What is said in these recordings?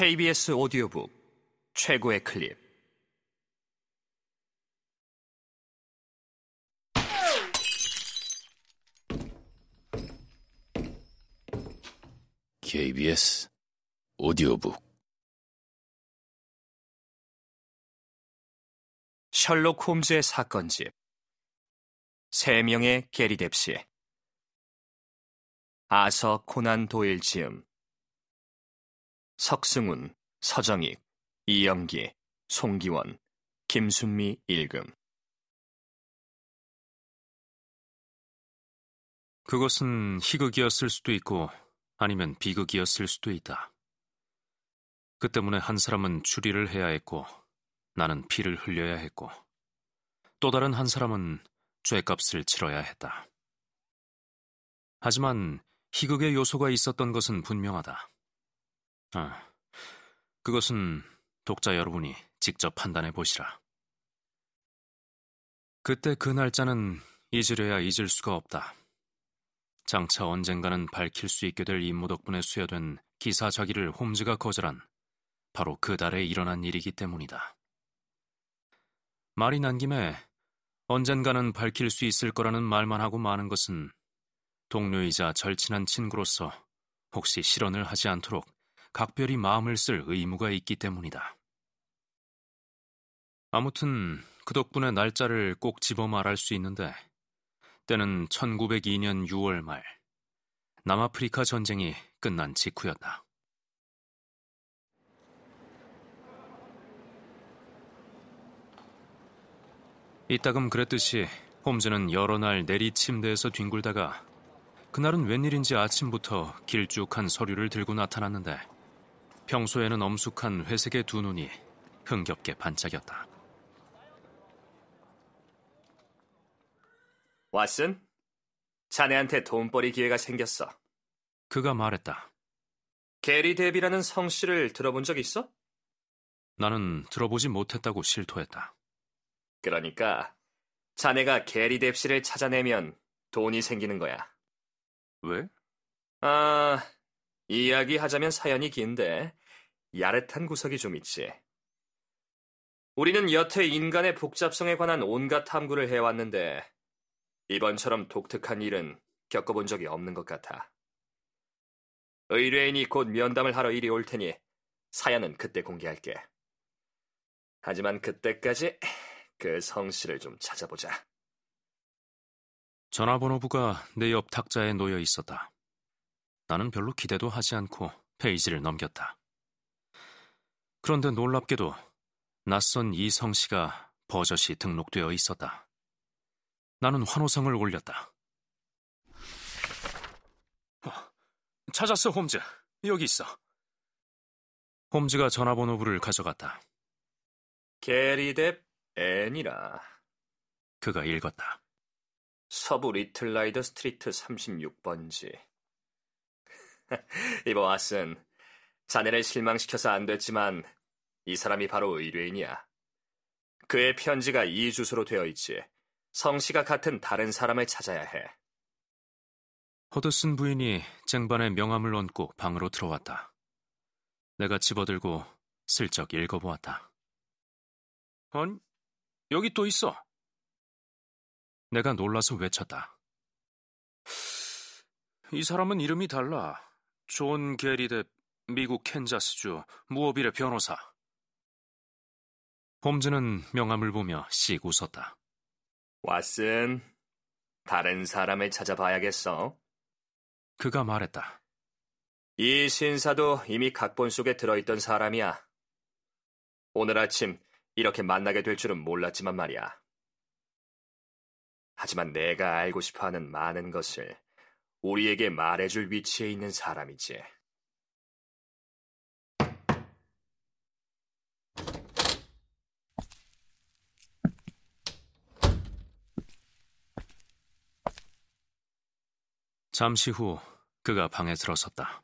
KBS 오디오북 최고의 클립. KBS 오디오북. 셜록 홈즈의 사건집. 세 명의 게리 뎁시 아서 코난 도일 지음 석승훈, 서정익, 이영기, 송기원, 김순미 일금 그것은 희극이었을 수도 있고 아니면 비극이었을 수도 있다. 그 때문에 한 사람은 추리를 해야 했고 나는 피를 흘려야 했고 또 다른 한 사람은 죄값을 치러야 했다. 하지만 희극의 요소가 있었던 것은 분명하다. 아, 그것은 독자 여러분이 직접 판단해 보시라. 그때 그 날짜는 잊으려야 잊을 수가 없다. 장차 언젠가는 밝힐 수 있게 될 임무 덕분에 수여된 기사 자기를 홈즈가 거절한 바로 그 달에 일어난 일이기 때문이다. 말이 난 김에 언젠가는 밝힐 수 있을 거라는 말만 하고 마는 것은 동료이자 절친한 친구로서 혹시 실언을 하지 않도록 각별히 마음을 쓸 의무가 있기 때문이다. 아무튼 그 덕분에 날짜를 꼭 집어 말할 수 있는데 때는 1902년 6월 말 남아프리카 전쟁이 끝난 직후였다. 이따금 그랬듯이 홈즈는 여러 날 내리 침대에서 뒹굴다가 그날은 웬일인지 아침부터 길쭉한 서류를 들고 나타났는데 평소에는 엄숙한 회색의 두 눈이 흥겹게 반짝였다. 왓슨, 자네한테 돈벌이 기회가 생겼어. 그가 말했다. 게리 데비라는 성씨를 들어본 적 있어? 나는 들어보지 못했다고 실토했다. 그러니까 자네가 게리 뎁시를 찾아내면 돈이 생기는 거야. 왜? 아, 이야기하자면 사연이 긴데 야릇한 구석이 좀 있지. 우리는 여태 인간의 복잡성에 관한 온갖 탐구를 해왔는데 이번처럼 독특한 일은 겪어본 적이 없는 것 같아. 의뢰인이 곧 면담을 하러 이리 올 테니 사연은 그때 공개할게. 하지만 그때까지 그 성씨를 좀 찾아보자. 전화번호부가 내 옆 탁자에 놓여 있었다. 나는 별로 기대도 하지 않고 페이지를 넘겼다. 그런데 놀랍게도 낯선 이 성 씨가 버젓이 등록되어 있었다. 나는 환호성을 올렸다. 어, 찾았어, 홈즈. 여기 있어. 홈즈가 전화번호부를 가져갔다. 게리뎁 N이라. 그가 읽었다. 서부 리틀라이더 스트리트 36번지. 이봐, 왓슨. 자네를 실망시켜서 안 됐지만 이 사람이 바로 의뢰인이야. 그의 편지가 이 주소로 되어 있지. 성씨가 같은 다른 사람을 찾아야 해. 허드슨 부인이 쟁반에 명함을 얹고 방으로 들어왔다. 내가 집어들고 슬쩍 읽어보았다. 아니, 여기 또 있어. 내가 놀라서 외쳤다. 이 사람은 이름이 달라. 존 게리뎁 미국 캔자스주 무어빌의 변호사. 홈즈는 명함을 보며 씩 웃었다. 왓슨, 다른 사람을 찾아봐야겠어. 그가 말했다. 이 신사도 이미 각본 속에 들어있던 사람이야. 오늘 아침 이렇게 만나게 될 줄은 몰랐지만 말이야. 하지만 내가 알고 싶어 하는 많은 것을 우리에게 말해줄 위치에 있는 사람이지. 잠시 후 그가 방에 들어섰다.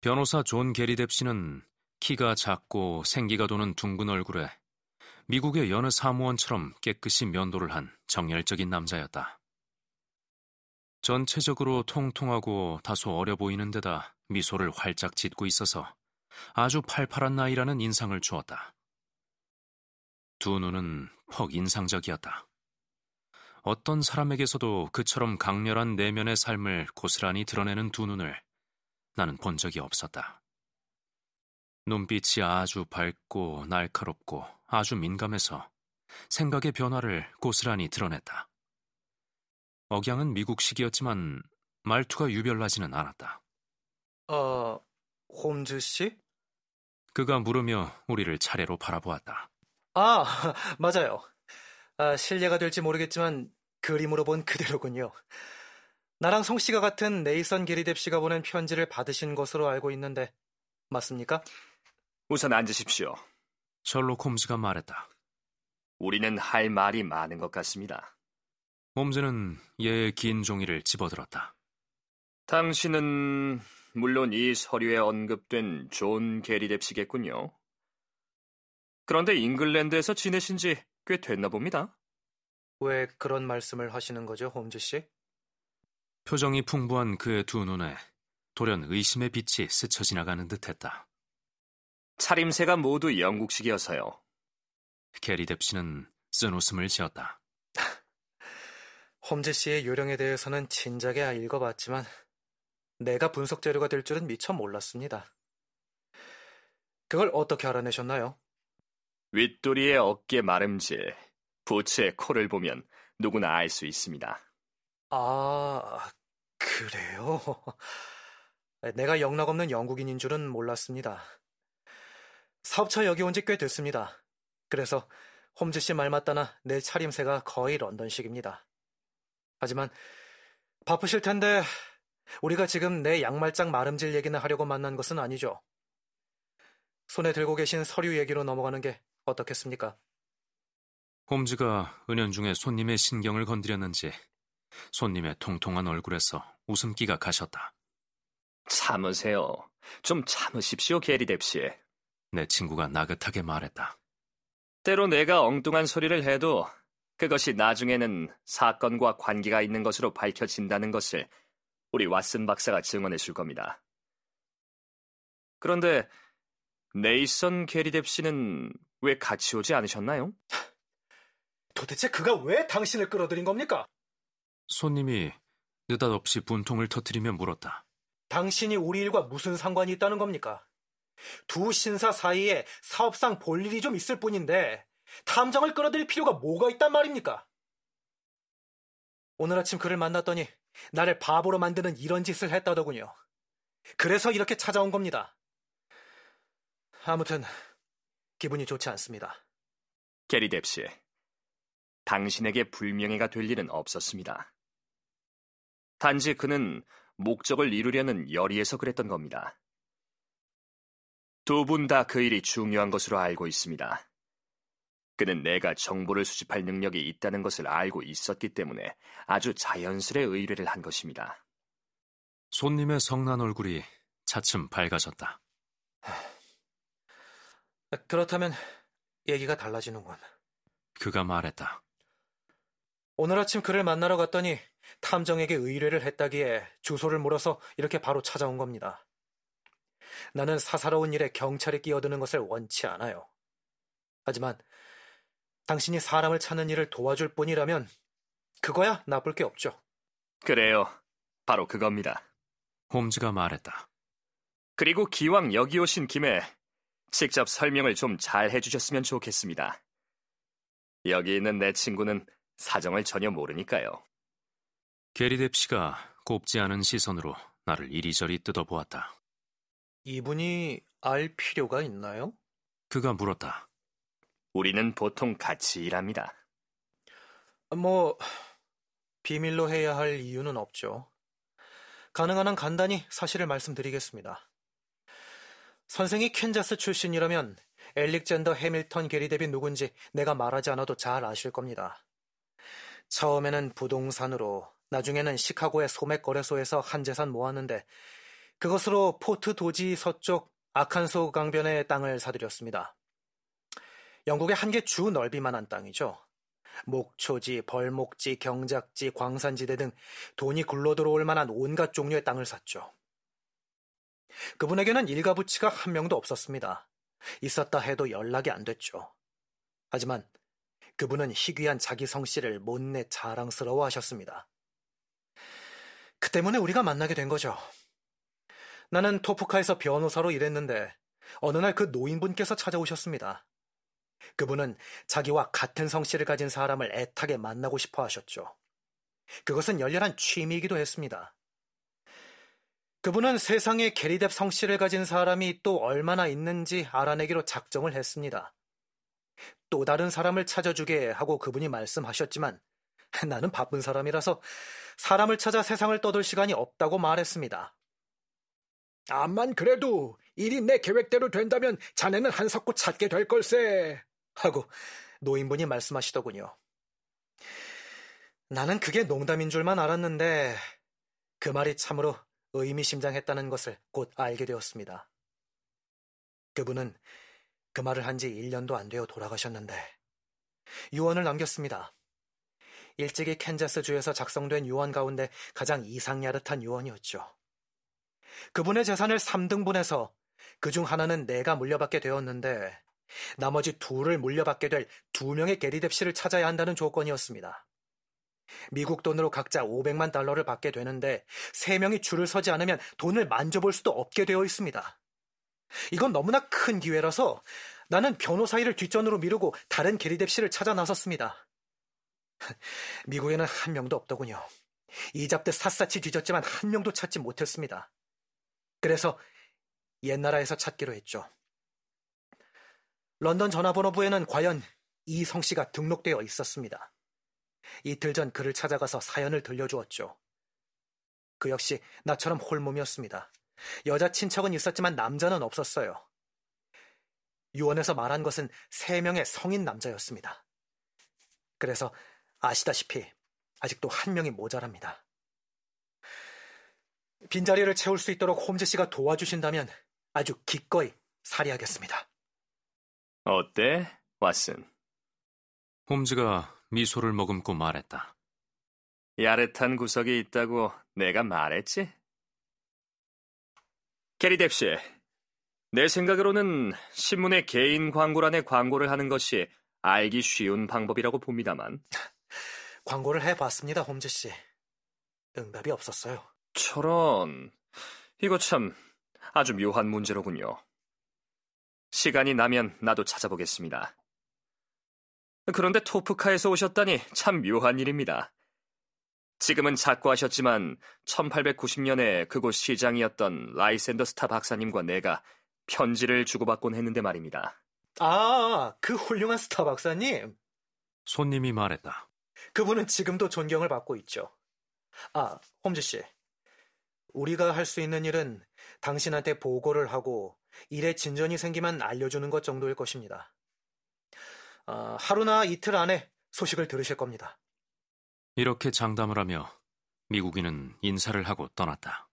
변호사 존 게리뎁 씨는 키가 작고 생기가 도는 둥근 얼굴에 미국의 여느 사무원처럼 깨끗이 면도를 한 정열적인 남자였다. 전체적으로 통통하고 다소 어려 보이는 데다 미소를 활짝 짓고 있어서 아주 팔팔한 나이라는 인상을 주었다. 두 눈은 퍽 인상적이었다. 어떤 사람에게서도 그처럼 강렬한 내면의 삶을 고스란히 드러내는 두 눈을 나는 본 적이 없었다. 눈빛이 아주 밝고 날카롭고 아주 민감해서 생각의 변화를 고스란히 드러냈다. 억양은 미국식이었지만 말투가 유별나지는 않았다. 어, 홈즈 씨? 그가 물으며 우리를 차례로 바라보았다. 아, 맞아요. 아, 실례가 될지 모르겠지만 그림으로 본 그대로군요. 나랑 성 씨가 같은 네이선 게리뎁 씨가 보낸 편지를 받으신 것으로 알고 있는데 맞습니까? 우선 앉으십시오. 셜록 홈즈가 말했다. 우리는 할 말이 많은 것 같습니다. 홈즈는 예의 긴 종이를 집어들었다. 당신은 물론 이 서류에 언급된 존 게리뎁 씨겠군요. 그런데 잉글랜드에서 지내신 지 꽤 됐나 봅니다. 왜 그런 말씀을 하시는 거죠, 홈즈 씨? 표정이 풍부한 그의 두 눈에 돌연 의심의 빛이 스쳐 지나가는 듯했다. 차림새가 모두 영국식이어서요. 게리 뎁씨는 쓴 웃음을 지었다. 홈즈 씨의 요령에 대해서는 진작에 읽어봤지만 내가 분석 재료가 될 줄은 미처 몰랐습니다. 그걸 어떻게 알아내셨나요? 윗도리의 어깨 마름질, 부츠의 코를 보면 누구나 알 수 있습니다. 아, 그래요? 내가 영락없는 영국인인 줄은 몰랐습니다. 사업차 여기 온 지 꽤 됐습니다. 그래서 홈즈 씨 말 맞다나 내 차림새가 거의 런던식입니다. 하지만 바쁘실 텐데 우리가 지금 내 양말장 마름질 얘기나 하려고 만난 것은 아니죠. 손에 들고 계신 서류 얘기로 넘어가는 게 어떻겠습니까? 홈즈가 은연중에 손님의 신경을 건드렸는지 손님의 통통한 얼굴에서 웃음기가 가셨다. 참으세요. 좀 참으십시오, 게리뎁 씨. 내 친구가 나긋하게 말했다. 때로 내가 엉뚱한 소리를 해도 그것이 나중에는 사건과 관계가 있는 것으로 밝혀진다는 것을 우리 왓슨 박사가 증언해 줄 겁니다. 그런데 네이선 게리뎁 씨는 왜 같이 오지 않으셨나요? 도대체 그가 왜 당신을 끌어들인 겁니까? 손님이 느닷없이 분통을 터뜨리며 물었다. 당신이 우리 일과 무슨 상관이 있다는 겁니까? 두 신사 사이에 사업상 볼 일이 좀 있을 뿐인데 탐정을 끌어들일 필요가 뭐가 있단 말입니까? 오늘 아침 그를 만났더니 나를 바보로 만드는 이런 짓을 했다더군요. 그래서 이렇게 찾아온 겁니다. 아무튼 기분이 좋지 않습니다. 게리뎁 씨, 당신에게 불명예가 될 일은 없었습니다. 단지 그는 목적을 이루려는 열의에서 그랬던 겁니다. 두 분 다 그 일이 중요한 것으로 알고 있습니다. 그는 내가 정보를 수집할 능력이 있다는 것을 알고 있었기 때문에 아주 자연스레 의뢰를 한 것입니다. 손님의 성난 얼굴이 차츰 밝아졌다. 그렇다면 얘기가 달라지는군. 그가 말했다. 오늘 아침 그를 만나러 갔더니 탐정에게 의뢰를 했다기에 주소를 물어서 이렇게 바로 찾아온 겁니다. 나는 사사로운 일에 경찰이 끼어드는 것을 원치 않아요. 하지만 당신이 사람을 찾는 일을 도와줄 뿐이라면 그거야 나쁠 게 없죠. 그래요. 바로 그겁니다. 홈즈가 말했다. 그리고 기왕 여기 오신 김에 직접 설명을 좀 잘 해주셨으면 좋겠습니다. 여기 있는 내 친구는 사정을 전혀 모르니까요. 게리뎁 씨가 곱지 않은 시선으로 나를 이리저리 뜯어보았다. 이분이 알 필요가 있나요? 그가 물었다. 우리는 보통 같이 일합니다. 뭐 비밀로 해야 할 이유는 없죠. 가능한 한 간단히 사실을 말씀드리겠습니다. 선생이 캔자스 출신이라면 엘릭젠더 해밀턴 게리뎁이 누군지 내가 말하지 않아도 잘 아실 겁니다. 처음에는 부동산으로, 나중에는 시카고의 소맥 거래소에서 한 재산 모았는데 그것으로 포트 도지 서쪽 아칸소 강변의 땅을 사들였습니다. 영국의 한 개 주 넓이만한 땅이죠. 목초지, 벌목지, 경작지, 광산지대 등 돈이 굴러 들어올 만한 온갖 종류의 땅을 샀죠. 그분에게는 일가부치가 한 명도 없었습니다. 있었다 해도 연락이 안 됐죠. 하지만 그분은 희귀한 자기 성씨를 못내 자랑스러워 하셨습니다. 그 때문에 우리가 만나게 된 거죠. 나는 토프카에서 변호사로 일했는데 어느 날 그 노인분께서 찾아오셨습니다. 그분은 자기와 같은 성씨를 가진 사람을 애타게 만나고 싶어 하셨죠. 그것은 열렬한 취미이기도 했습니다. 그분은 세상에 게리뎁 성씨를 가진 사람이 또 얼마나 있는지 알아내기로 작정을 했습니다. 또 다른 사람을 찾아주게 하고 그분이 말씀하셨지만 나는 바쁜 사람이라서 사람을 찾아 세상을 떠돌 시간이 없다고 말했습니다. 암만 그래도 일이 내 계획대로 된다면 자네는 한석구 찾게 될 걸세. 하고 노인분이 말씀하시더군요. 나는 그게 농담인 줄만 알았는데 그 말이 참으로 의미심장했다는 것을 곧 알게 되었습니다. 그분은 그 말을 한 지 1년도 안 되어 돌아가셨는데 유언을 남겼습니다. 일찍이 캔자스주에서 작성된 유언 가운데 가장 이상야릇한 유언이었죠. 그분의 재산을 3등분해서 그 중 하나는 내가 물려받게 되었는데 나머지 둘을 물려받게 될 두 명의 게리뎁 씨를 찾아야 한다는 조건이었습니다. 미국 돈으로 각자 500만 달러를 받게 되는데 세 명이 줄을 서지 않으면 돈을 만져볼 수도 없게 되어 있습니다. 이건 너무나 큰 기회라서 나는 변호사 일을 뒷전으로 미루고 다른 게리뎁 씨를 찾아 나섰습니다. 미국에는 한 명도 없더군요. 이잡듯 샅샅이 뒤졌지만 한 명도 찾지 못했습니다. 그래서 옛나라에서 찾기로 했죠. 런던 전화번호부에는 과연 이성 씨가 등록되어 있었습니다. 이틀 전 그를 찾아가서 사연을 들려주었죠. 그 역시 나처럼 홀몸이었습니다. 여자 친척은 있었지만 남자는 없었어요. 유언에서 말한 것은 세 명의 성인 남자였습니다. 그래서 아시다시피 아직도 한 명이 모자랍니다. 빈자리를 채울 수 있도록 홈즈 씨가 도와주신다면 아주 기꺼이 살해하겠습니다. 어때, 왓슨? 홈즈가 미소를 머금고 말했다. 야릇한 구석이 있다고 내가 말했지? 게리 뎁시, 내 생각으로는 신문의 개인 광고란에 광고를 하는 것이 알기 쉬운 방법이라고 봅니다만. 광고를 해봤습니다, 홈즈 씨. 응답이 없었어요. 저런, 이거 참 아주 묘한 문제로군요. 시간이 나면 나도 찾아보겠습니다. 그런데 토프카에서 오셨다니 참 묘한 일입니다. 지금은 작고하셨지만 1890년에 그곳 시장이었던 라이센더 스타 박사님과 내가 편지를 주고받곤 했는데 말입니다. 아, 그 훌륭한 스타 박사님. 손님이 말했다. 그분은 지금도 존경을 받고 있죠. 아, 홈즈 씨. 우리가 할 수 있는 일은 당신한테 보고를 하고 일에 진전이 생기면 알려주는 것 정도일 것입니다. 아, 하루나 이틀 안에 소식을 들으실 겁니다. 이렇게 장담을 하며 미국인은 인사를 하고 떠났다.